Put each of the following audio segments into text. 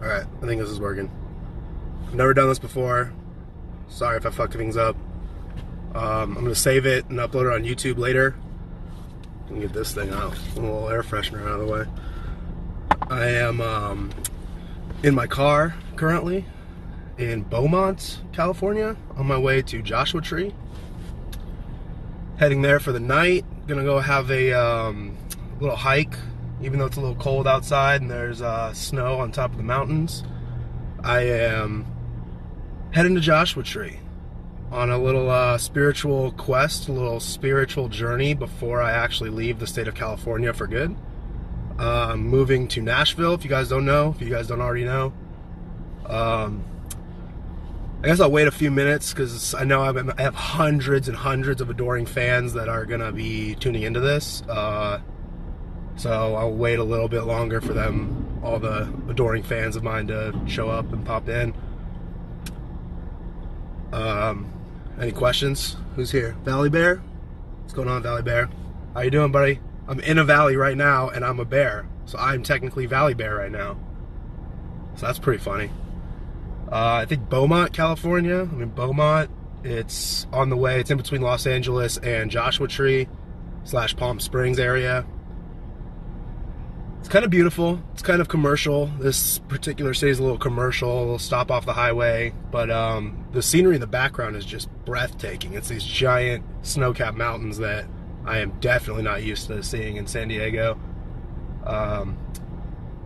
Alright, I think this is working. I've never done this before. Sorry if I fuck things up. Um, I'm gonna save it and upload it on YouTube later. And get this thing out. A little air freshener out of the way. I am um, in my car currently in Beaumont, California, on my way to Joshua Tree. Heading there for the night. Gonna go have a um, little hike, even though it's a little cold outside and there's uh, snow on top of the mountains. I am heading to Joshua Tree on a little uh, spiritual quest, a little spiritual journey before I actually leave the state of California for good. Uh, moving to Nashville, if you guys don't know, if you guys don't already know. Um, I guess I'll wait a few minutes because I know I have hundreds and hundreds of adoring fans that are going to be tuning into this. Uh, so I'll wait a little bit longer for them, all the adoring fans of mine, to show up and pop in. Um, any questions? Who's here? Valley Bear? What's going on, Valley Bear? How you doing, buddy? I'm in a valley right now, and I'm a bear, so I'm technically Valley Bear right now. So that's pretty funny. Uh, I think Beaumont, California. I mean Beaumont. It's on the way. It's in between Los Angeles and Joshua Tree slash Palm Springs area. It's kind of beautiful. It's kind of commercial. This particular city is a little commercial, a little stop off the highway, but um, the scenery in the background is just breathtaking. It's these giant snow-capped mountains that I am definitely not used to seeing in San Diego. Um,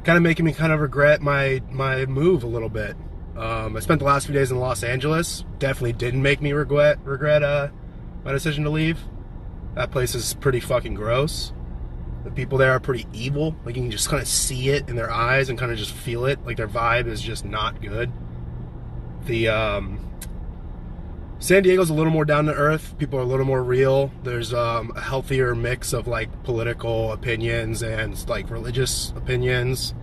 kind of making me kind of regret my my move a little bit. Um, I spent the last few days in Los Angeles. Definitely didn't make me regret regret uh, my decision to leave. That place is pretty fucking gross. The people there are pretty evil. Like you can just kind of see it in their eyes and kind of just feel it. Like their vibe is just not good. The um, San Diego's a little more down to earth. People are a little more real. There's um, a healthier mix of like political opinions and like religious opinions.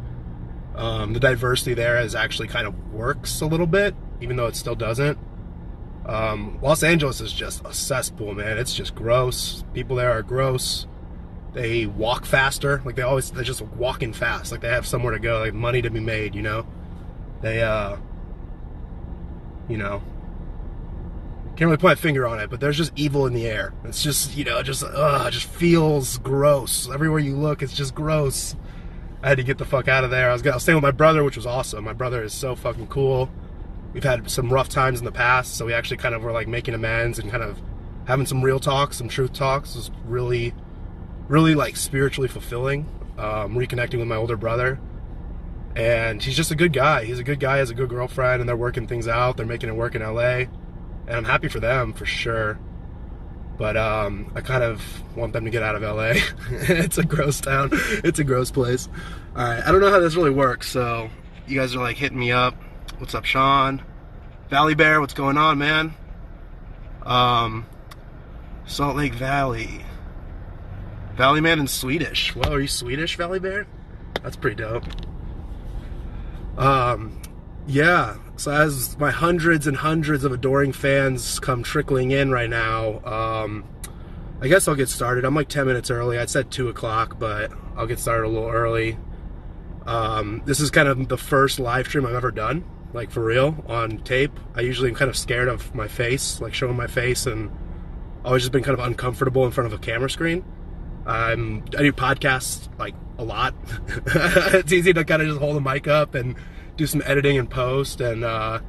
Um, the diversity there is actually kind of works a little bit, even though it still doesn't. Um, Los Angeles is just a cesspool, man. It's just gross. People there are gross they walk faster. Like they always, they're just walking fast. Like they have somewhere to go, like money to be made, you know? They, uh, you know, can't really put my finger on it, but there's just evil in the air. It's just, you know, just, uh, just feels gross. Everywhere you look, it's just gross. I had to get the fuck out of there. I was, I was staying with my brother, which was awesome. My brother is so fucking cool. We've had some rough times in the past, so we actually kind of were like making amends and kind of having some real talks, some truth talks. It was really, really like spiritually fulfilling. Um, reconnecting with my older brother, and he's just a good guy. He's a good guy, has a good girlfriend, and they're working things out. They're making it work in LA, and I'm happy for them for sure. But um, I kind of want them to get out of LA. it's a gross town. It's a gross place. All right, I don't know how this really works. So you guys are like hitting me up. What's up, Sean? Valley Bear, what's going on, man? Um, Salt Lake Valley. Valley Man in Swedish. Well, are you Swedish, Valley Bear? That's pretty dope. Um, yeah. So as my hundreds and hundreds of adoring fans come trickling in right now, um, I guess I'll get started. I'm like 10 minutes early. I said 2 o'clock, but I'll get started a little early. Um, this is kind of the first live stream I've ever done, like for real, on tape. I usually am kind of scared of my face, like showing my face, and always just been kind of uncomfortable in front of a camera screen. Um, I do podcasts like a lot. it's easy to kind of just hold the mic up and do some editing and post and uh,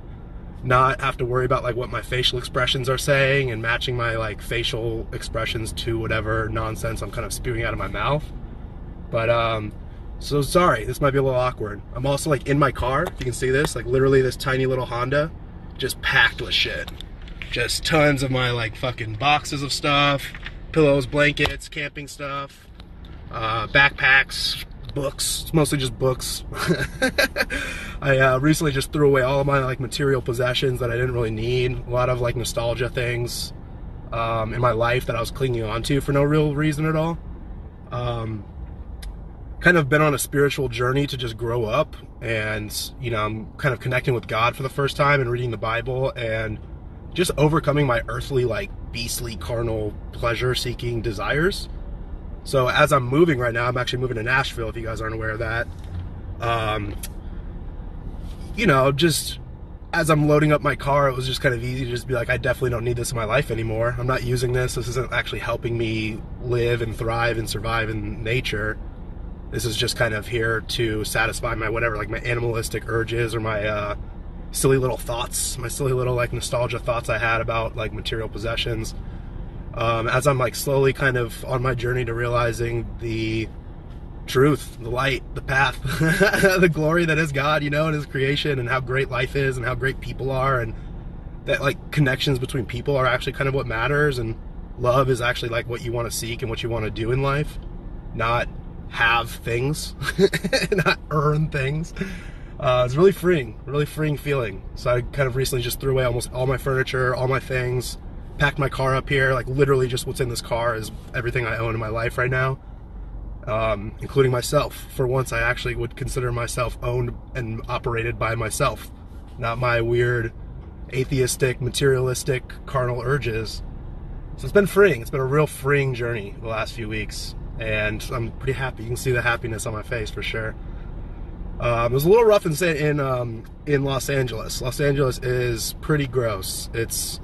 not have to worry about like what my facial expressions are saying and matching my like facial expressions to whatever nonsense I'm kind of spewing out of my mouth. But um, so sorry, this might be a little awkward. I'm also like in my car. If You can see this, like literally this tiny little Honda, just packed with shit. Just tons of my like fucking boxes of stuff pillows, blankets, camping stuff, uh, backpacks, books. It's mostly just books. I uh, recently just threw away all of my like material possessions that I didn't really need. A lot of like nostalgia things um, in my life that I was clinging onto for no real reason at all. Um, kind of been on a spiritual journey to just grow up and you know i'm kind of connecting with god for the first time and reading the bible and just overcoming my earthly like beastly carnal pleasure seeking desires. So as I'm moving right now, I'm actually moving to Nashville if you guys aren't aware of that. Um, you know, just as I'm loading up my car, it was just kind of easy to just be like, I definitely don't need this in my life anymore. I'm not using this. This isn't actually helping me live and thrive and survive in nature. This is just kind of here to satisfy my whatever, like my animalistic urges or my uh, silly little thoughts, my silly little like nostalgia thoughts I had about like material possessions. Um, as I'm like slowly kind of on my journey to realizing the truth, the light, the path, the glory that is God, you know, and His creation, and how great life is, and how great people are, and that like connections between people are actually kind of what matters, and love is actually like what you want to seek and what you want to do in life, not have things, not earn things. Uh, it's really freeing, really freeing feeling. So I kind of recently just threw away almost all my furniture, all my things, packed my car up here. Like literally, just what's in this car is everything I own in my life right now um, including myself. For once, I actually would consider myself owned and operated by myself, not my weird atheistic, materialistic, carnal urges. So it's been freeing. It's been a real freeing journey the last few weeks, and I'm pretty happy. You can see the happiness on my face for sure. Um, it was a little rough in in um, in Los Angeles. Los Angeles is pretty gross. It's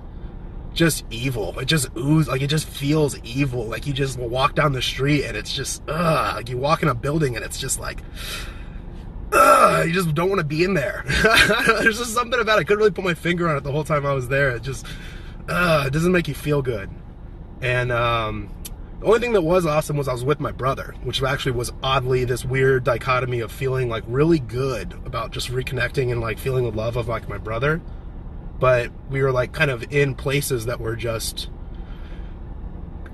just evil. It just oozes, like it just feels evil. Like you just walk down the street and it's just, ugh. Like you walk in a building and it's just like, ugh. You just don't want to be in there. There's just something about it. I couldn't really put my finger on it the whole time I was there. It just, ugh, it doesn't make you feel good. And um, the only thing that was awesome was I was with my brother, which actually was oddly this weird dichotomy of feeling like really good about just reconnecting and like feeling the love of like my brother but we were like kind of in places that were just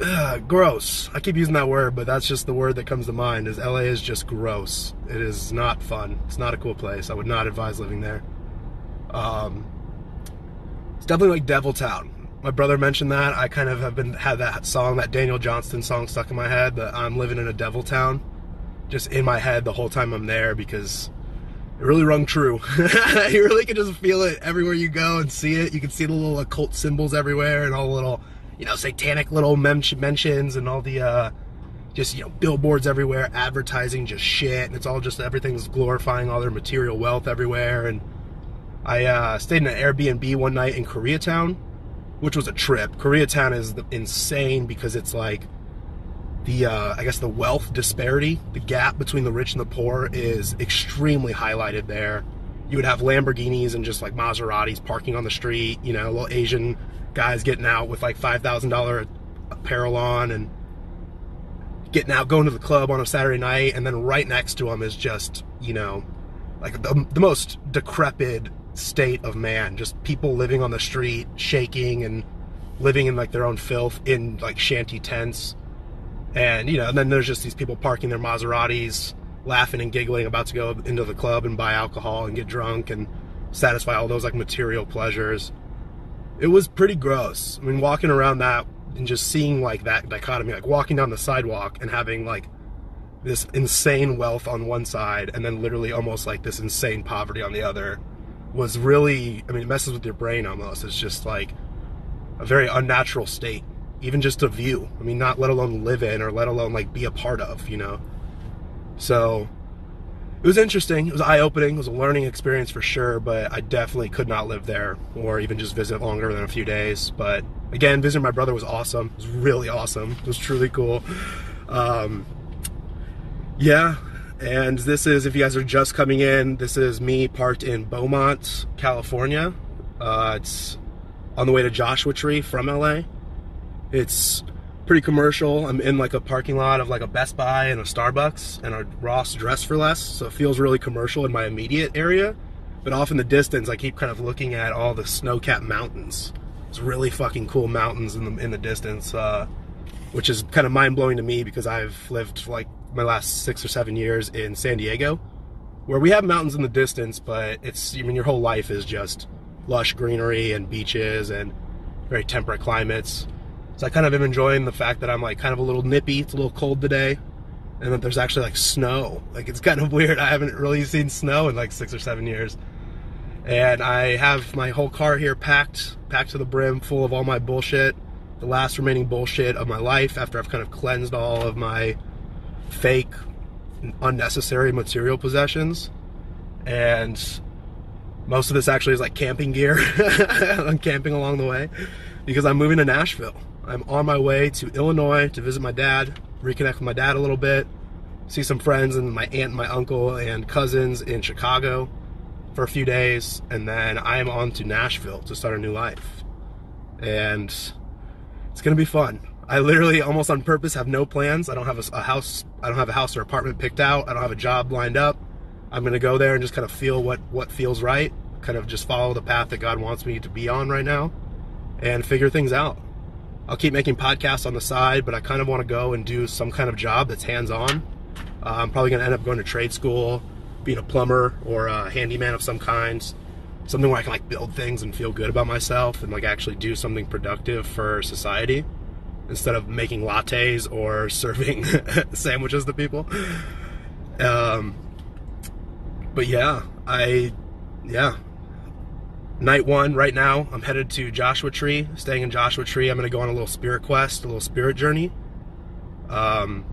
ugh, gross. I keep using that word, but that's just the word that comes to mind. Is LA is just gross. It is not fun. It's not a cool place. I would not advise living there. Um, it's definitely like Devil Town. My brother mentioned that. I kind of have been had that song, that Daniel Johnston song, stuck in my head. That I'm living in a Devil Town, just in my head the whole time I'm there because it really rung true. you really can just feel it everywhere you go and see it. You can see the little occult symbols everywhere and all the little, you know, satanic little mentions and all the, uh, just, you know, billboards everywhere, advertising just shit. And it's all just, everything's glorifying all their material wealth everywhere. And I uh, stayed in an Airbnb one night in Koreatown, which was a trip. Koreatown is insane because it's like, the uh, I guess the wealth disparity, the gap between the rich and the poor is extremely highlighted there. You would have Lamborghinis and just like Maseratis parking on the street, you know, little Asian guys getting out with like five thousand dollar apparel on and getting out, going to the club on a Saturday night, and then right next to them is just you know, like the, the most decrepit state of man, just people living on the street, shaking and living in like their own filth in like shanty tents and, you know, and then there's just these people parking their Maseratis, laughing and giggling, about to go into the club and buy alcohol and get drunk and satisfy all those like material pleasures. It was pretty gross. I mean, walking around that and just seeing like that dichotomy, like walking down the sidewalk and having like this insane wealth on one side and then literally almost like this insane poverty on the other was really, I mean, it messes with your brain almost. It's just like a very unnatural state even just a view. I mean, not let alone live in or let alone like be a part of, you know. So it was interesting. It was eye opening. It was a learning experience for sure, but I definitely could not live there or even just visit longer than a few days. But again, visiting my brother was awesome. It was really awesome. It was truly cool. Um, yeah. And this is, if you guys are just coming in, this is me parked in Beaumont, California. Uh, it's on the way to Joshua Tree from LA. It's pretty commercial. I'm in like a parking lot of like a Best Buy and a Starbucks and a Ross Dress for Less, so it feels really commercial in my immediate area. But off in the distance, I keep kind of looking at all the snow-capped mountains. It's really fucking cool mountains in the in the distance, uh, which is kind of mind-blowing to me because I've lived like my last six or seven years in San Diego, where we have mountains in the distance, but it's I mean your whole life is just lush greenery and beaches and very temperate climates. So I kind of am enjoying the fact that I'm like kind of a little nippy. It's a little cold today. And that there's actually like snow. Like it's kind of weird. I haven't really seen snow in like six or seven years. And I have my whole car here packed, packed to the brim, full of all my bullshit. The last remaining bullshit of my life after I've kind of cleansed all of my fake, unnecessary material possessions. And Most of this actually is like camping gear. I'm camping along the way because I'm moving to Nashville. I'm on my way to Illinois to visit my dad, reconnect with my dad a little bit, see some friends and my aunt, and my uncle, and cousins in Chicago for a few days, and then I am on to Nashville to start a new life. And it's gonna be fun. I literally almost on purpose have no plans. I don't have a, a, house. I don't have a house or apartment picked out. I don't have a job lined up. I'm gonna go there and just kind of feel what what feels right. Kind of just follow the path that God wants me to be on right now, and figure things out. I'll keep making podcasts on the side, but I kind of want to go and do some kind of job that's hands-on. Uh, I'm probably gonna end up going to trade school, being a plumber or a handyman of some kind. Something where I can like build things and feel good about myself and like actually do something productive for society instead of making lattes or serving sandwiches to people. Um, but yeah, I, yeah. Night one right now, I'm headed to Joshua Tree, staying in Joshua Tree. I'm going to go on a little spirit quest, a little spirit journey. Um,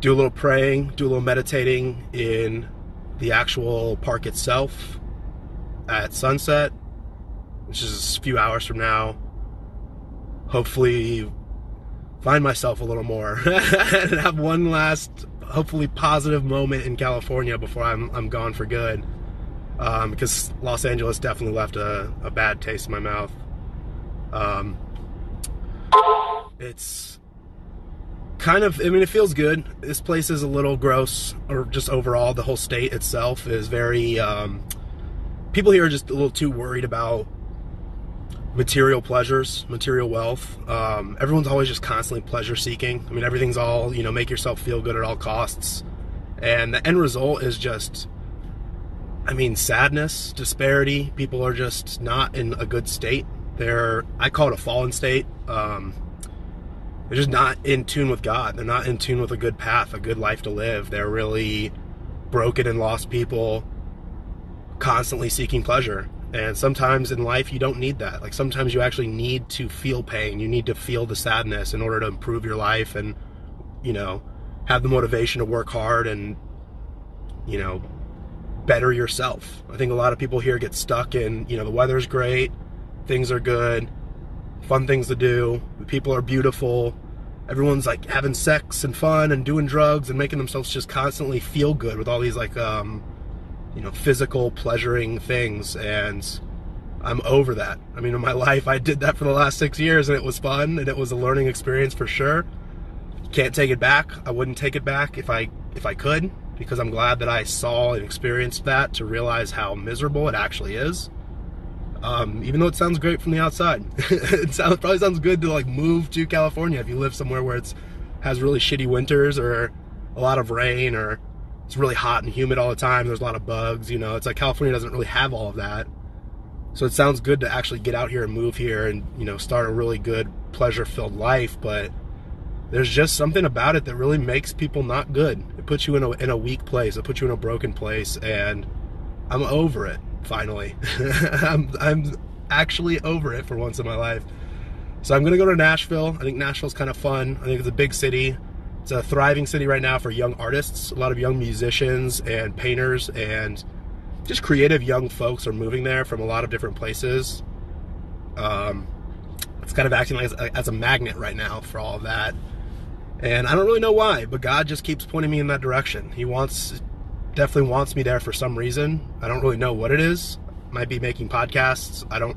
do a little praying, do a little meditating in the actual park itself at sunset, which is a few hours from now hopefully find myself a little more and have one last hopefully positive moment in California before I'm, I'm gone for good. Um, because Los Angeles definitely left a, a bad taste in my mouth. Um, it's kind of I mean it feels good. This place is a little gross or just overall the whole state itself is very um, people here are just a little too worried about material pleasures, material wealth. Um, everyone's always just constantly pleasure seeking. I mean, everything's all, you know, make yourself feel good at all costs. And the end result is just, I mean, sadness, disparity. People are just not in a good state. They're, I call it a fallen state. Um, they're just not in tune with God. They're not in tune with a good path, a good life to live. They're really broken and lost people constantly seeking pleasure and sometimes in life, you don't need that. Like sometimes you actually need to feel pain. You need to feel the sadness in order to improve your life and, you know, have the motivation to work hard and, you know, better yourself. I think a lot of people here get stuck in, you know, the weather's great, things are good, fun things to do, people are beautiful. Everyone's like having sex and fun and doing drugs and making themselves just constantly feel good with all these like um you know, physical pleasuring things. And I'm over that. I mean, in my life, I did that for the last six years and it was fun and it was a learning experience for sure. Can't take it back. I wouldn't take it back if I, if I could, because I'm glad that I saw and experienced that to realize how miserable it actually is. Um, even though it sounds great from the outside, it sounds, probably sounds good to like move to California if you live somewhere where it's has really shitty winters or a lot of rain or it's really hot and humid all the time. There's a lot of bugs, you know. It's like California doesn't really have all of that. So it sounds good to actually get out here and move here and, you know, start a really good pleasure-filled life, but there's just something about it that really makes people not good. It puts you in a in a weak place. It puts you in a broken place and I'm over it finally. I'm I'm actually over it for once in my life. So I'm going to go to Nashville. I think Nashville's kind of fun. I think it's a big city. It's a thriving city right now for young artists. A lot of young musicians and painters and just creative young folks are moving there from a lot of different places. Um, it's kind of acting like as as a magnet right now for all of that. And I don't really know why, but God just keeps pointing me in that direction. He wants, definitely wants me there for some reason. I don't really know what it is. Might be making podcasts. I don't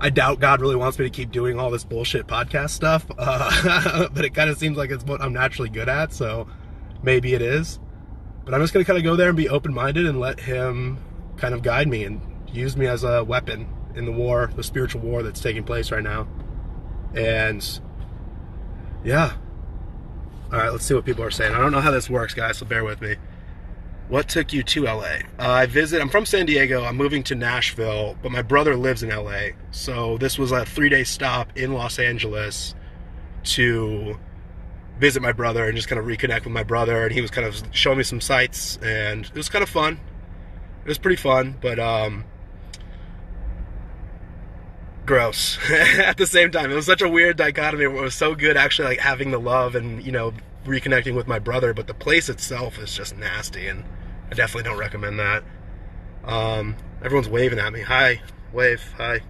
I doubt God really wants me to keep doing all this bullshit podcast stuff, uh, but it kind of seems like it's what I'm naturally good at, so maybe it is. But I'm just going to kind of go there and be open minded and let Him kind of guide me and use me as a weapon in the war, the spiritual war that's taking place right now. And yeah. All right, let's see what people are saying. I don't know how this works, guys, so bear with me. What took you to LA? Uh, I visit. I'm from San Diego. I'm moving to Nashville, but my brother lives in LA. So this was a three-day stop in Los Angeles to visit my brother and just kind of reconnect with my brother. And he was kind of showing me some sights, and it was kind of fun. It was pretty fun, but um, gross at the same time. It was such a weird dichotomy. It was so good actually, like having the love and you know reconnecting with my brother, but the place itself is just nasty and I definitely don't recommend that. Um, everyone's waving at me. Hi, wave. Hi.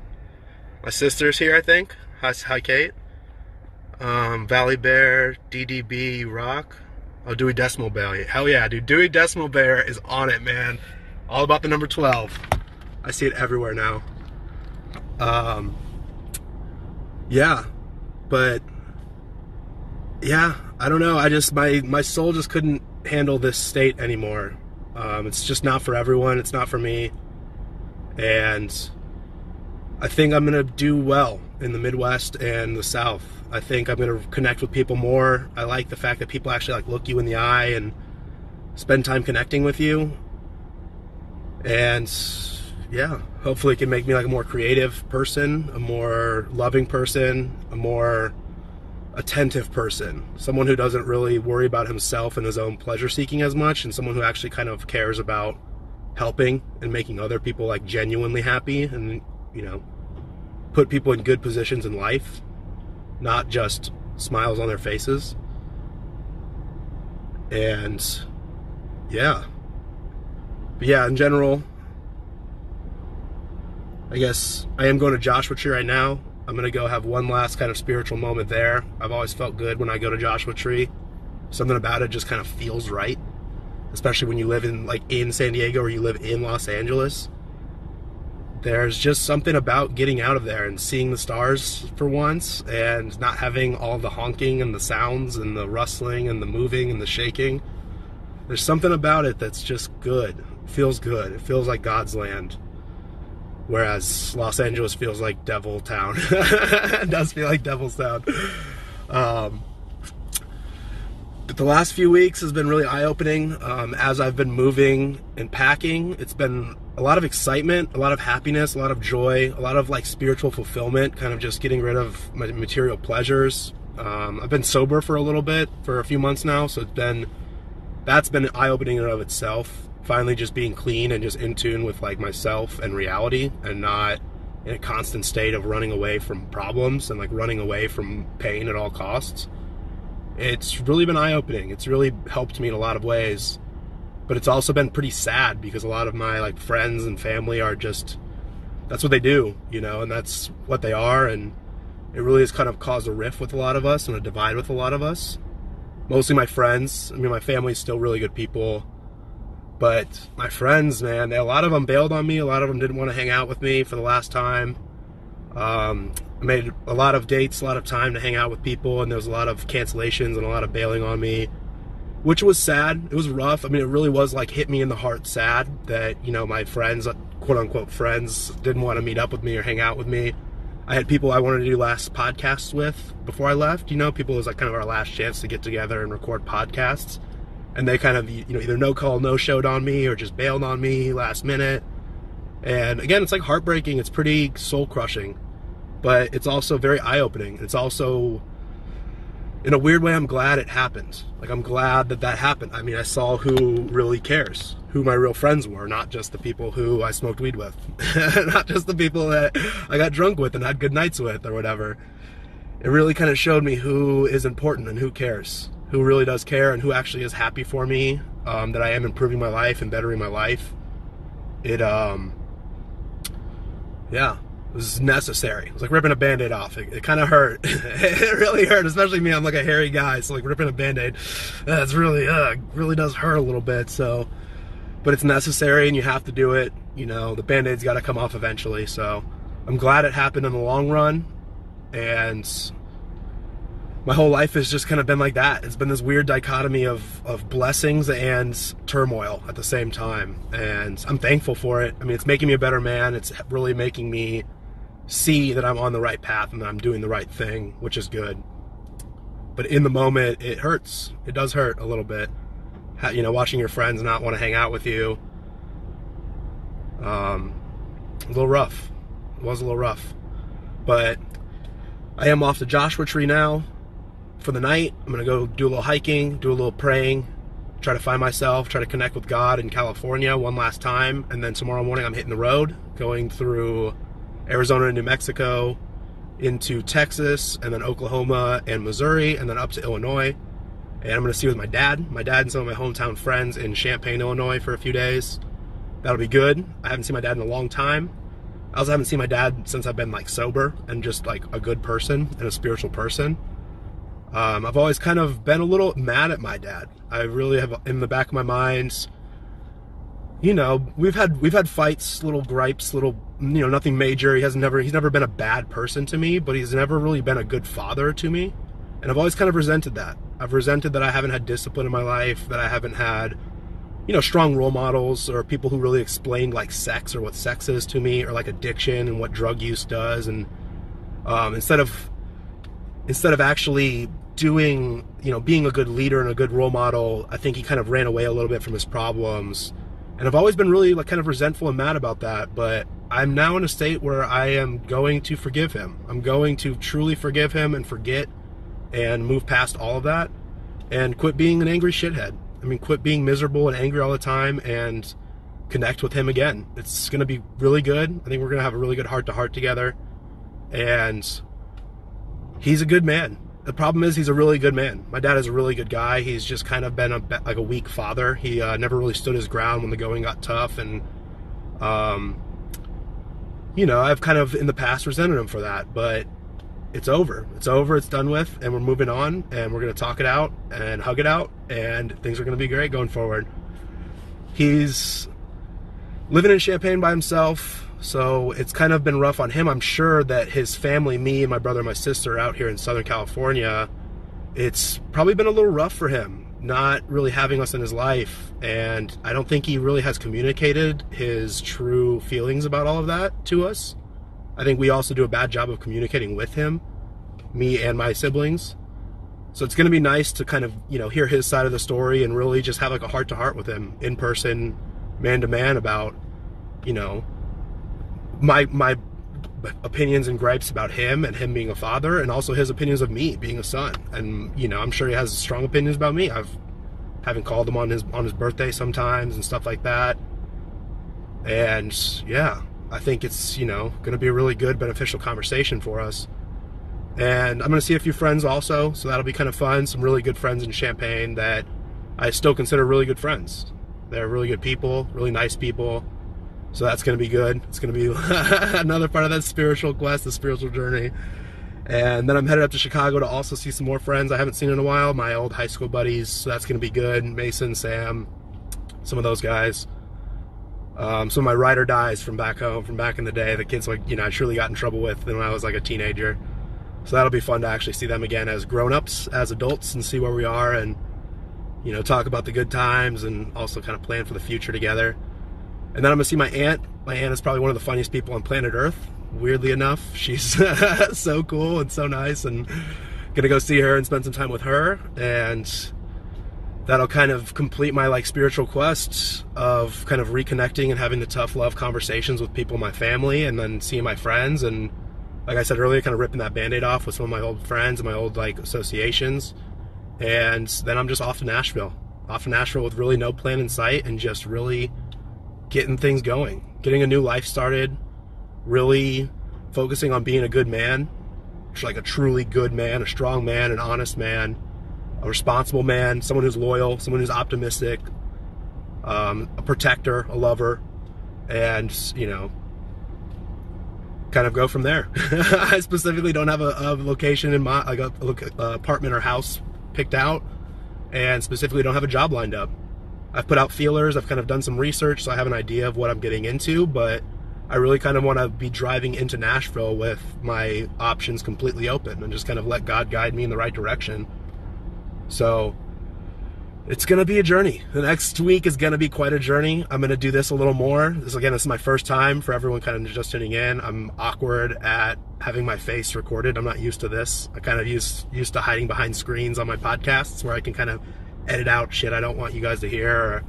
My sister's here, I think. Hi, hi Kate. Um, Valley Bear, DDB Rock. Oh, Dewey Decimal Bear. Hell yeah, dude. Dewey Decimal Bear is on it, man. All about the number 12. I see it everywhere now. Um, yeah, but yeah, I don't know. I just my my soul just couldn't handle this state anymore. Um, it's just not for everyone. It's not for me, and I think I'm gonna do well in the Midwest and the South. I think I'm gonna connect with people more. I like the fact that people actually like look you in the eye and spend time connecting with you. And yeah, hopefully it can make me like a more creative person, a more loving person, a more attentive person, someone who doesn't really worry about himself and his own pleasure seeking as much, and someone who actually kind of cares about helping and making other people like genuinely happy and, you know, put people in good positions in life, not just smiles on their faces. And yeah. But yeah, in general, I guess I am going to Joshua Tree right now. I'm going to go have one last kind of spiritual moment there. I've always felt good when I go to Joshua Tree. Something about it just kind of feels right, especially when you live in like in San Diego or you live in Los Angeles. There's just something about getting out of there and seeing the stars for once and not having all the honking and the sounds and the rustling and the moving and the shaking. There's something about it that's just good. It feels good. It feels like God's land whereas Los Angeles feels like Devil Town. does feel like Devil's Town. Um, but the last few weeks has been really eye-opening. Um, as I've been moving and packing, it's been a lot of excitement, a lot of happiness, a lot of joy, a lot of like spiritual fulfillment, kind of just getting rid of my material pleasures. Um, I've been sober for a little bit, for a few months now, so it's been that's been eye-opening in and of itself finally just being clean and just in tune with like myself and reality and not in a constant state of running away from problems and like running away from pain at all costs. It's really been eye opening. It's really helped me in a lot of ways. But it's also been pretty sad because a lot of my like friends and family are just that's what they do, you know, and that's what they are and it really has kind of caused a rift with a lot of us and a divide with a lot of us. Mostly my friends. I mean, my family's still really good people but my friends, man, a lot of them bailed on me. A lot of them didn't want to hang out with me for the last time. Um, I made a lot of dates, a lot of time to hang out with people, and there was a lot of cancellations and a lot of bailing on me, which was sad. It was rough. I mean, it really was like hit me in the heart sad that, you know, my friends, quote unquote friends, didn't want to meet up with me or hang out with me. I had people I wanted to do last podcasts with before I left. You know, people was like kind of our last chance to get together and record podcasts and they kind of you know either no call no showed on me or just bailed on me last minute. And again it's like heartbreaking. It's pretty soul crushing but it's also very eye opening it's also in a weird way i'm glad it happened. Like i'm glad that that happened. I mean i saw who really cares who my real friends were not just the people who i smoked weed with not just the people that i got drunk with and had good nights with or whatever. It really kind of showed me who is important and who cares who really does care and who actually is happy for me um, that I am improving my life and bettering my life. It, um, yeah, it was necessary. It was like ripping a band-aid off. It, it kind of hurt. it really hurt, especially me. I'm like a hairy guy, so like ripping a band-aid, that's really, uh, really does hurt a little bit. So, but it's necessary and you have to do it. You know, the band-aid's got to come off eventually. So I'm glad it happened in the long run. And my whole life has just kind of been like that. It's been this weird dichotomy of, of blessings and turmoil at the same time. And I'm thankful for it. I mean, it's making me a better man. It's really making me see that I'm on the right path and that I'm doing the right thing, which is good. But in the moment, it hurts. It does hurt a little bit. You know, watching your friends not want to hang out with you. Um, a little rough. It was a little rough. But I am off to Joshua Tree now for the night. I'm going to go do a little hiking, do a little praying, try to find myself, try to connect with God in California one last time. And then tomorrow morning, I'm hitting the road, going through Arizona and New Mexico, into Texas, and then Oklahoma and Missouri, and then up to Illinois. And I'm going to see with my dad, my dad and some of my hometown friends in Champaign, Illinois for a few days. That'll be good. I haven't seen my dad in a long time. I also haven't seen my dad since I've been like sober and just like a good person and a spiritual person. Um, I've always kind of been a little mad at my dad. I really have in the back of my mind. You know, we've had we've had fights, little gripes, little you know, nothing major. He has never he's never been a bad person to me, but he's never really been a good father to me. And I've always kind of resented that. I've resented that I haven't had discipline in my life, that I haven't had you know, strong role models or people who really explained like sex or what sex is to me or like addiction and what drug use does. And um, instead of instead of actually doing, you know, being a good leader and a good role model, I think he kind of ran away a little bit from his problems. And I've always been really like kind of resentful and mad about that, but I'm now in a state where I am going to forgive him. I'm going to truly forgive him and forget and move past all of that and quit being an angry shithead. I mean, quit being miserable and angry all the time and connect with him again. It's going to be really good. I think we're going to have a really good heart to heart together. And he's a good man. The problem is he's a really good man. My dad is a really good guy. He's just kind of been a, like a weak father. He uh, never really stood his ground when the going got tough. And, um, you know, I've kind of in the past resented him for that. But it's over. It's over. It's done with, and we're moving on, and we're gonna talk it out and hug it out, and things are gonna be great going forward. He's living in Champaign by himself, so it's kind of been rough on him. I'm sure that his family, me and my brother and my sister out here in Southern California, it's probably been a little rough for him not really having us in his life and I don't think he really has communicated his true feelings about all of that to us. I think we also do a bad job of communicating with him, me and my siblings. So it's going to be nice to kind of, you know, hear his side of the story and really just have like a heart to heart with him in person, man to man about, you know, my my opinions and gripes about him and him being a father and also his opinions of me being a son. And, you know, I'm sure he has strong opinions about me. I've haven't called him on his on his birthday sometimes and stuff like that. And yeah, I think it's, you know, going to be a really good, beneficial conversation for us. And I'm going to see a few friends also, so that'll be kind of fun. Some really good friends in Champaign that I still consider really good friends. They're really good people, really nice people. So that's going to be good. It's going to be another part of that spiritual quest, the spiritual journey. And then I'm headed up to Chicago to also see some more friends I haven't seen in a while, my old high school buddies. So that's going to be good. Mason, Sam, some of those guys. Um, some of my ride or dies from back home, from back in the day, the kids like you know I truly got in trouble with when I was like a teenager. So that'll be fun to actually see them again as grown-ups, as adults, and see where we are, and you know talk about the good times, and also kind of plan for the future together. And then I'm gonna see my aunt. My aunt is probably one of the funniest people on planet Earth. Weirdly enough, she's so cool and so nice, and gonna go see her and spend some time with her and that'll kind of complete my like spiritual quest of kind of reconnecting and having the tough love conversations with people in my family and then seeing my friends and like I said earlier kind of ripping that band-aid off with some of my old friends and my old like associations and then I'm just off to Nashville off to Nashville with really no plan in sight and just really getting things going getting a new life started really focusing on being a good man like a truly good man a strong man an honest man a responsible man, someone who's loyal, someone who's optimistic, um, a protector, a lover, and you know, kind of go from there. I specifically don't have a, a location in my like a, a, apartment or house picked out, and specifically don't have a job lined up. I've put out feelers. I've kind of done some research, so I have an idea of what I'm getting into, but. I really kind of want to be driving into Nashville with my options completely open and just kind of let God guide me in the right direction so it's gonna be a journey. The next week is gonna be quite a journey. I'm gonna do this a little more. This again, this is my first time for everyone kind of just tuning in. I'm awkward at having my face recorded. I'm not used to this. I kind of used used to hiding behind screens on my podcasts where I can kind of edit out shit I don't want you guys to hear, or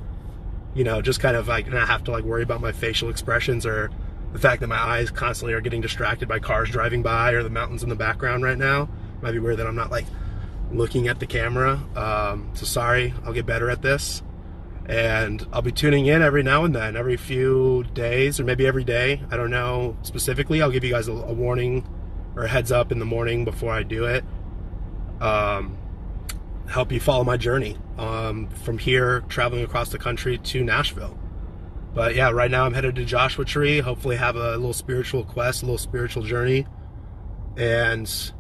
you know, just kind of like not have to like worry about my facial expressions or the fact that my eyes constantly are getting distracted by cars driving by or the mountains in the background right now. Might be weird that I'm not like looking at the camera. Um, so sorry, I'll get better at this. And I'll be tuning in every now and then, every few days, or maybe every day. I don't know specifically. I'll give you guys a, a warning or a heads up in the morning before I do it. Um, help you follow my journey um, from here, traveling across the country to Nashville. But yeah, right now I'm headed to Joshua Tree. Hopefully, have a little spiritual quest, a little spiritual journey, and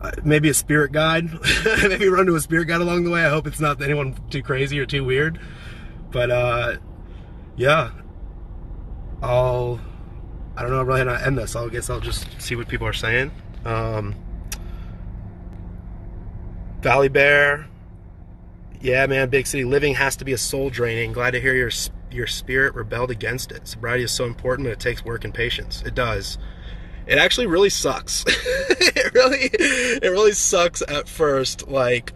uh, maybe a spirit guide. maybe run to a spirit guide along the way. I hope it's not anyone too crazy or too weird. But uh, yeah, I'll. I don't know I really how to end this. I guess I'll just see what people are saying. Um, Valley Bear, yeah, man, big city living has to be a soul draining. Glad to hear your your spirit rebelled against it. Sobriety is so important, but it takes work and patience. It does. It actually really sucks. it really, it really sucks at first. Like,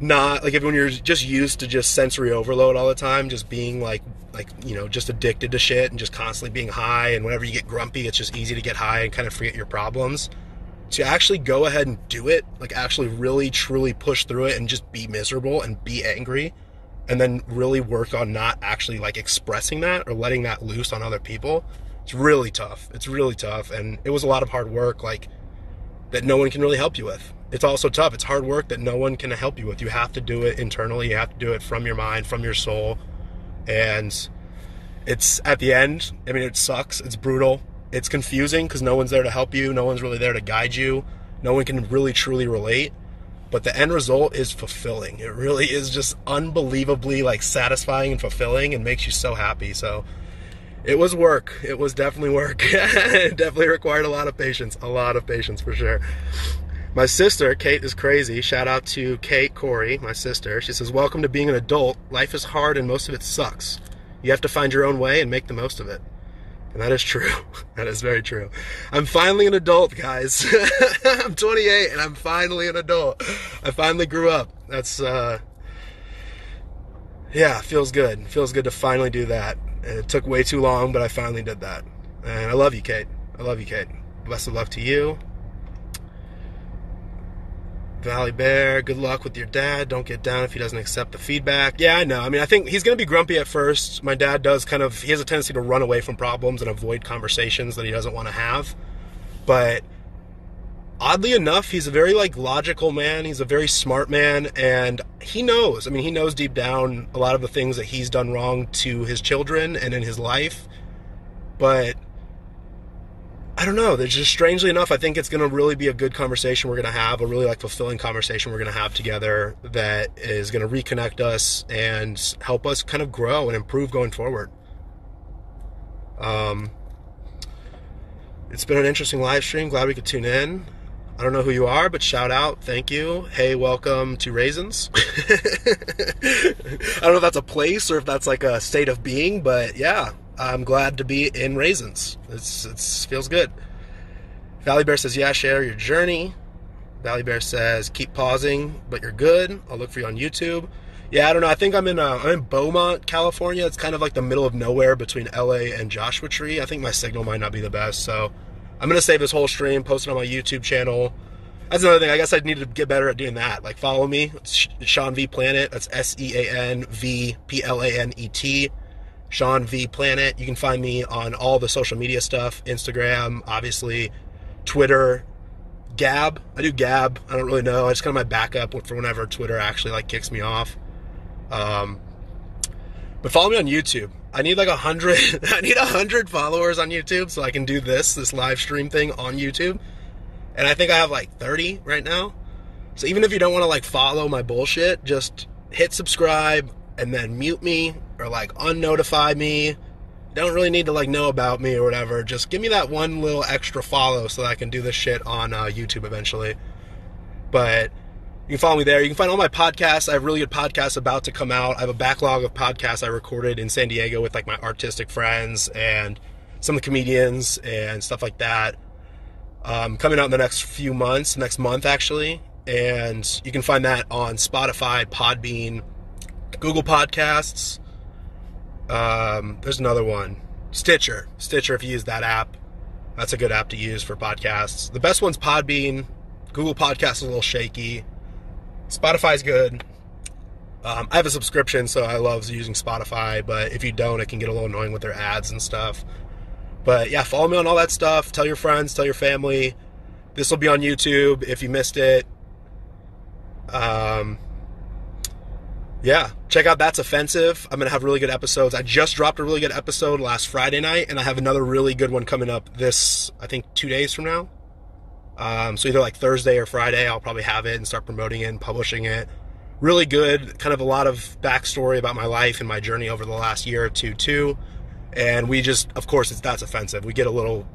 not like if when you're just used to just sensory overload all the time, just being like, like you know, just addicted to shit and just constantly being high. And whenever you get grumpy, it's just easy to get high and kind of forget your problems to actually go ahead and do it, like actually really truly push through it and just be miserable and be angry and then really work on not actually like expressing that or letting that loose on other people. It's really tough. It's really tough and it was a lot of hard work like that no one can really help you with. It's also tough. It's hard work that no one can help you with. You have to do it internally. You have to do it from your mind, from your soul. And it's at the end, I mean it sucks. It's brutal it's confusing because no one's there to help you, no one's really there to guide you, no one can really truly relate. But the end result is fulfilling. It really is just unbelievably like satisfying and fulfilling and makes you so happy. So it was work. It was definitely work. it definitely required a lot of patience, a lot of patience for sure. My sister, Kate, is crazy. Shout out to Kate Cory, my sister. She says, Welcome to being an adult. Life is hard and most of it sucks. You have to find your own way and make the most of it. And that is true. That is very true. I'm finally an adult, guys. I'm 28 and I'm finally an adult. I finally grew up. That's, uh, yeah, feels good. Feels good to finally do that. And it took way too long, but I finally did that. And I love you, Kate. I love you, Kate. Best of luck to you. Valley Bear, good luck with your dad. Don't get down if he doesn't accept the feedback. Yeah, I know. I mean, I think he's going to be grumpy at first. My dad does kind of, he has a tendency to run away from problems and avoid conversations that he doesn't want to have. But oddly enough, he's a very like logical man. He's a very smart man and he knows. I mean, he knows deep down a lot of the things that he's done wrong to his children and in his life. But I don't know. There's just strangely enough, I think it's going to really be a good conversation we're going to have, a really like fulfilling conversation we're going to have together that is going to reconnect us and help us kind of grow and improve going forward. Um, it's been an interesting live stream. Glad we could tune in. I don't know who you are, but shout out, thank you. Hey, welcome to Raisins. I don't know if that's a place or if that's like a state of being, but yeah, I'm glad to be in Raisins. It's it's feels good. Valley Bear says, "Yeah, share your journey." Valley Bear says, "Keep pausing, but you're good. I'll look for you on YouTube." Yeah, I don't know. I think I'm in uh, I'm in Beaumont, California. It's kind of like the middle of nowhere between LA and Joshua Tree. I think my signal might not be the best, so I'm gonna save this whole stream, post it on my YouTube channel. That's another thing. I guess I need to get better at doing that. Like follow me, it's Sean V Planet. That's S E A N V P L A N E T. Sean V Planet. You can find me on all the social media stuff Instagram, obviously, Twitter, Gab. I do Gab. I don't really know. I just kind of my backup for whenever Twitter actually like kicks me off. Um, but follow me on YouTube. I need like a hundred. I need a hundred followers on YouTube so I can do this this live stream thing on YouTube. And I think I have like 30 right now. So even if you don't want to like follow my bullshit, just hit subscribe and then mute me or like unnotify me. don't really need to like know about me or whatever. Just give me that one little extra follow so that I can do this shit on uh, YouTube eventually. But you can follow me there. You can find all my podcasts. I have really good podcasts about to come out. I have a backlog of podcasts I recorded in San Diego with like my artistic friends and some of the comedians and stuff like that. Um, coming out in the next few months, next month actually. And you can find that on Spotify, Podbean, Google Podcasts, um, there's another one, Stitcher. Stitcher, if you use that app, that's a good app to use for podcasts. The best one's Podbean. Google Podcasts is a little shaky. Spotify's good. Um, I have a subscription, so I love using Spotify. But if you don't, it can get a little annoying with their ads and stuff. But yeah, follow me on all that stuff. Tell your friends, tell your family. This will be on YouTube if you missed it. Um, yeah, check out That's Offensive. I'm going to have really good episodes. I just dropped a really good episode last Friday night, and I have another really good one coming up this, I think, two days from now. Um, so either like Thursday or Friday, I'll probably have it and start promoting it and publishing it. Really good, kind of a lot of backstory about my life and my journey over the last year or two, too. And we just, of course, it's That's Offensive. We get a little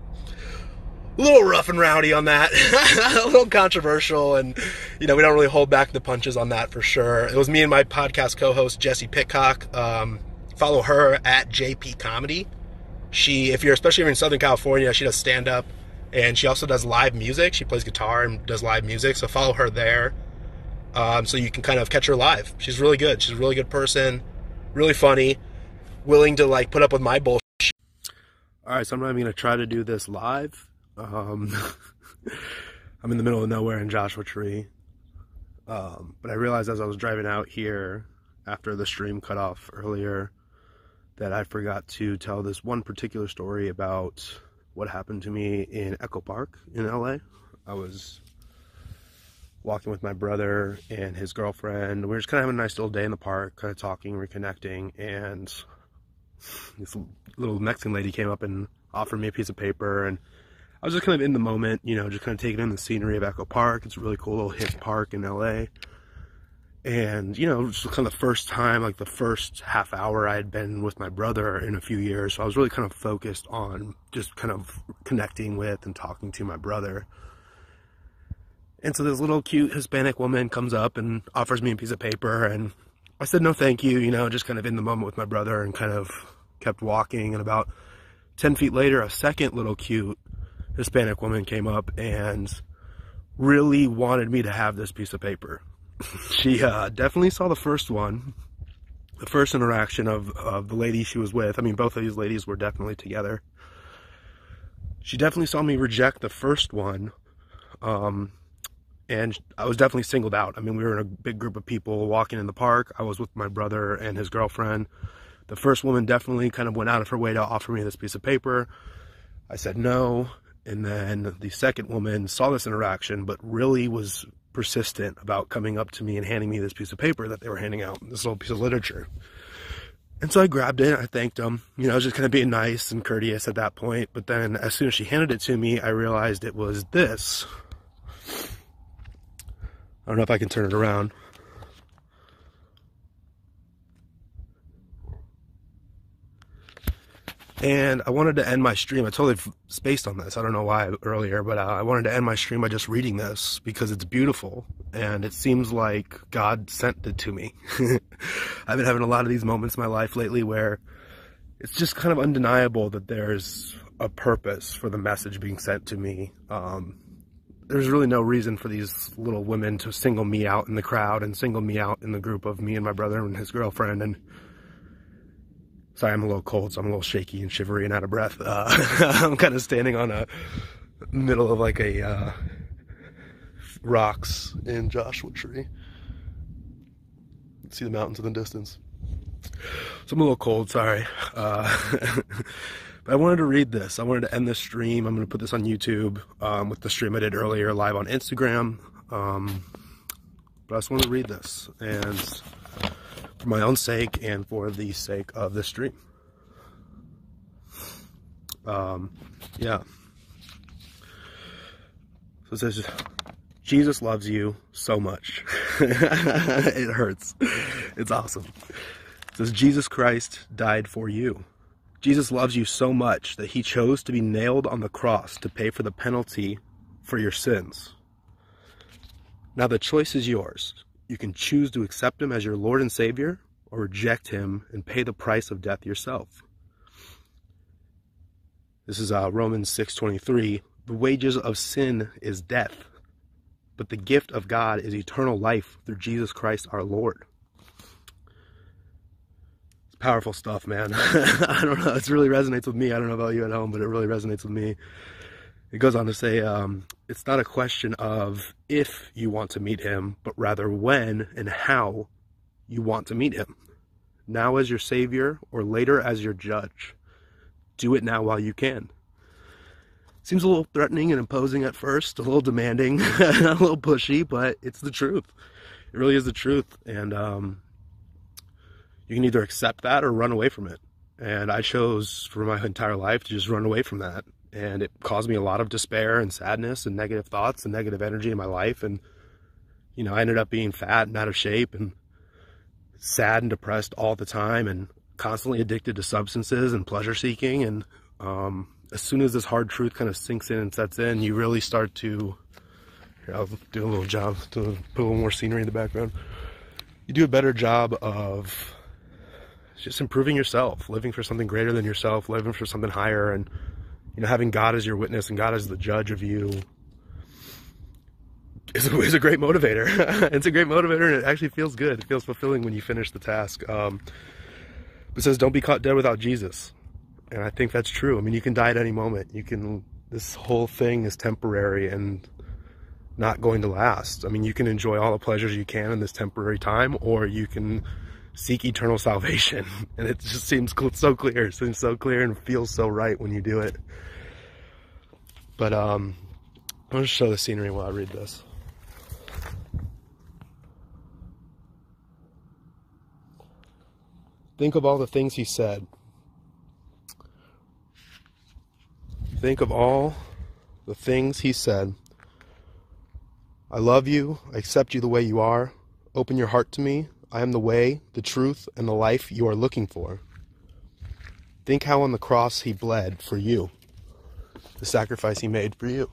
a little rough and rowdy on that, a little controversial, and you know we don't really hold back the punches on that for sure. It was me and my podcast co-host Jesse Pitcock. Um, follow her at JP Comedy. She, if you're especially if you're in Southern California, she does stand up, and she also does live music. She plays guitar and does live music. So follow her there, um, so you can kind of catch her live. She's really good. She's a really good person, really funny, willing to like put up with my bullshit. All right, so I'm not even gonna try to do this live um, I'm in the middle of nowhere in Joshua Tree. Um, but I realized as I was driving out here after the stream cut off earlier that I forgot to tell this one particular story about what happened to me in Echo Park in LA. I was walking with my brother and his girlfriend. We were just kind of having a nice little day in the park, kind of talking, reconnecting, and this little Mexican lady came up and offered me a piece of paper and I was just kind of in the moment, you know, just kind of taking in the scenery of Echo Park. It's a really cool little hip park in LA. And, you know, just kind of the first time, like the first half hour I had been with my brother in a few years. So I was really kind of focused on just kind of connecting with and talking to my brother. And so this little cute Hispanic woman comes up and offers me a piece of paper. And I said, no, thank you, you know, just kind of in the moment with my brother and kind of kept walking. And about 10 feet later, a second little cute Hispanic woman came up and really wanted me to have this piece of paper. she uh, definitely saw the first one, the first interaction of, of the lady she was with. I mean, both of these ladies were definitely together. She definitely saw me reject the first one. Um, and I was definitely singled out. I mean, we were in a big group of people walking in the park. I was with my brother and his girlfriend. The first woman definitely kind of went out of her way to offer me this piece of paper. I said no. And then the second woman saw this interaction, but really was persistent about coming up to me and handing me this piece of paper that they were handing out, this little piece of literature. And so I grabbed it. I thanked them. You know, I was just kind of being nice and courteous at that point. But then as soon as she handed it to me, I realized it was this. I don't know if I can turn it around. And I wanted to end my stream. I totally spaced on this. I don't know why earlier, but uh, I wanted to end my stream by just reading this because it's beautiful and it seems like God sent it to me. I've been having a lot of these moments in my life lately where it's just kind of undeniable that there's a purpose for the message being sent to me. Um, there's really no reason for these little women to single me out in the crowd and single me out in the group of me and my brother and his girlfriend and Sorry, I'm a little cold, so I'm a little shaky and shivery and out of breath. Uh, I'm kind of standing on a middle of like a uh, rocks in Joshua Tree. See the mountains in the distance. So I'm a little cold, sorry. Uh, but I wanted to read this. I wanted to end this stream. I'm going to put this on YouTube um, with the stream I did earlier live on Instagram. Um, but I just want to read this. And for my own sake and for the sake of the stream. Um, yeah. So it says, Jesus loves you so much. it hurts. It's awesome. It says, Jesus Christ died for you. Jesus loves you so much that he chose to be nailed on the cross to pay for the penalty for your sins. Now the choice is yours. You can choose to accept him as your Lord and Savior or reject him and pay the price of death yourself. This is uh, Romans 6:23. The wages of sin is death, but the gift of God is eternal life through Jesus Christ our Lord. It's powerful stuff, man. I don't know. It really resonates with me. I don't know about you at home, but it really resonates with me. It goes on to say, um, it's not a question of if you want to meet him, but rather when and how you want to meet him. Now as your savior or later as your judge. Do it now while you can. Seems a little threatening and imposing at first, a little demanding, a little pushy, but it's the truth. It really is the truth. And um, you can either accept that or run away from it. And I chose for my entire life to just run away from that. And it caused me a lot of despair and sadness and negative thoughts and negative energy in my life. And, you know, I ended up being fat and out of shape and sad and depressed all the time and constantly addicted to substances and pleasure seeking. And um, as soon as this hard truth kind of sinks in and sets in, you really start to. Here, I'll do a little job, to put a little more scenery in the background. You do a better job of just improving yourself, living for something greater than yourself, living for something higher, and you know having God as your witness and God as the judge of you is a, is a great motivator. it's a great motivator, and it actually feels good. It feels fulfilling when you finish the task. Um, it says, "Don't be caught dead without Jesus," and I think that's true. I mean, you can die at any moment. You can. This whole thing is temporary and not going to last. I mean, you can enjoy all the pleasures you can in this temporary time, or you can seek eternal salvation. And it just seems so clear. It seems so clear and feels so right when you do it. But um, I'll just show the scenery while I read this. Think of all the things he said. Think of all the things he said. I love you. I accept you the way you are. Open your heart to me. I am the way, the truth, and the life you are looking for. Think how on the cross he bled for you, the sacrifice he made for you.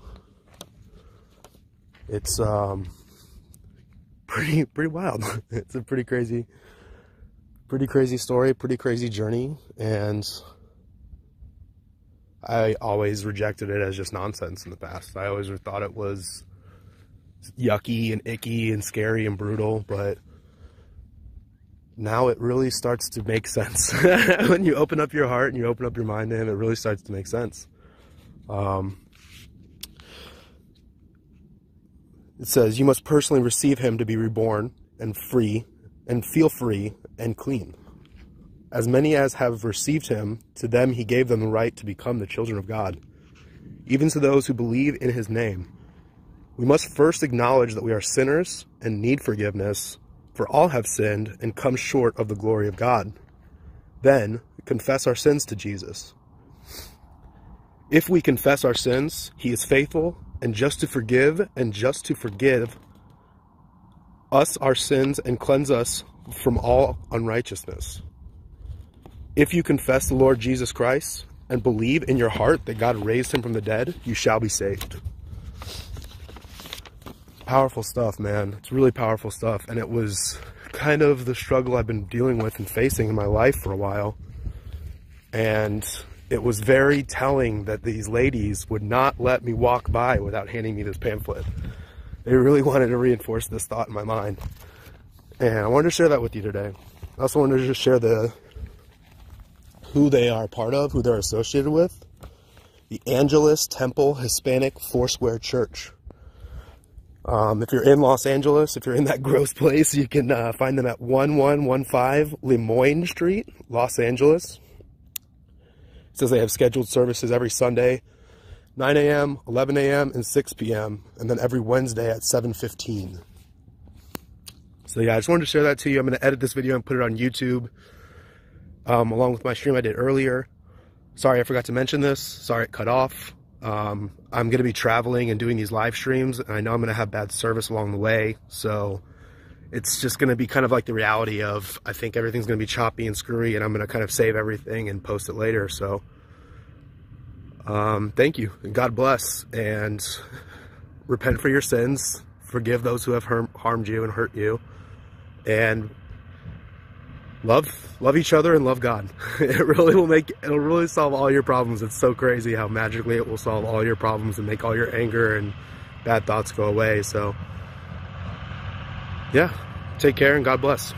It's um, pretty pretty wild. it's a pretty crazy, pretty crazy story, pretty crazy journey, and I always rejected it as just nonsense in the past. I always thought it was yucky and icky and scary and brutal, but now it really starts to make sense. when you open up your heart and you open up your mind to Him, it really starts to make sense. Um, it says, You must personally receive Him to be reborn and free and feel free and clean. As many as have received Him, to them He gave them the right to become the children of God, even to those who believe in His name. We must first acknowledge that we are sinners and need forgiveness for all have sinned and come short of the glory of God. Then confess our sins to Jesus. If we confess our sins, he is faithful and just to forgive and just to forgive us our sins and cleanse us from all unrighteousness. If you confess the Lord Jesus Christ and believe in your heart that God raised him from the dead, you shall be saved powerful stuff, man. It's really powerful stuff. And it was kind of the struggle I've been dealing with and facing in my life for a while. And it was very telling that these ladies would not let me walk by without handing me this pamphlet. They really wanted to reinforce this thought in my mind. And I wanted to share that with you today. I also wanted to just share the who they are part of, who they're associated with. The Angelus Temple Hispanic Foursquare Church. Um, if you're in Los Angeles, if you're in that gross place, you can uh, find them at 1115 Lemoyne Street, Los Angeles. It says they have scheduled services every Sunday, 9 a.m., 11 a.m., and 6 p.m., and then every Wednesday at 7.15. So yeah, I just wanted to share that to you. I'm going to edit this video and put it on YouTube, um, along with my stream I did earlier. Sorry I forgot to mention this. Sorry it cut off. Um, I'm going to be traveling and doing these live streams, and I know I'm going to have bad service along the way. So it's just going to be kind of like the reality of I think everything's going to be choppy and screwy, and I'm going to kind of save everything and post it later. So um, thank you, God bless, and repent for your sins, forgive those who have harmed you and hurt you, and love love each other and love God. It really will make it'll really solve all your problems. It's so crazy how magically it will solve all your problems and make all your anger and bad thoughts go away. So yeah, take care and God bless.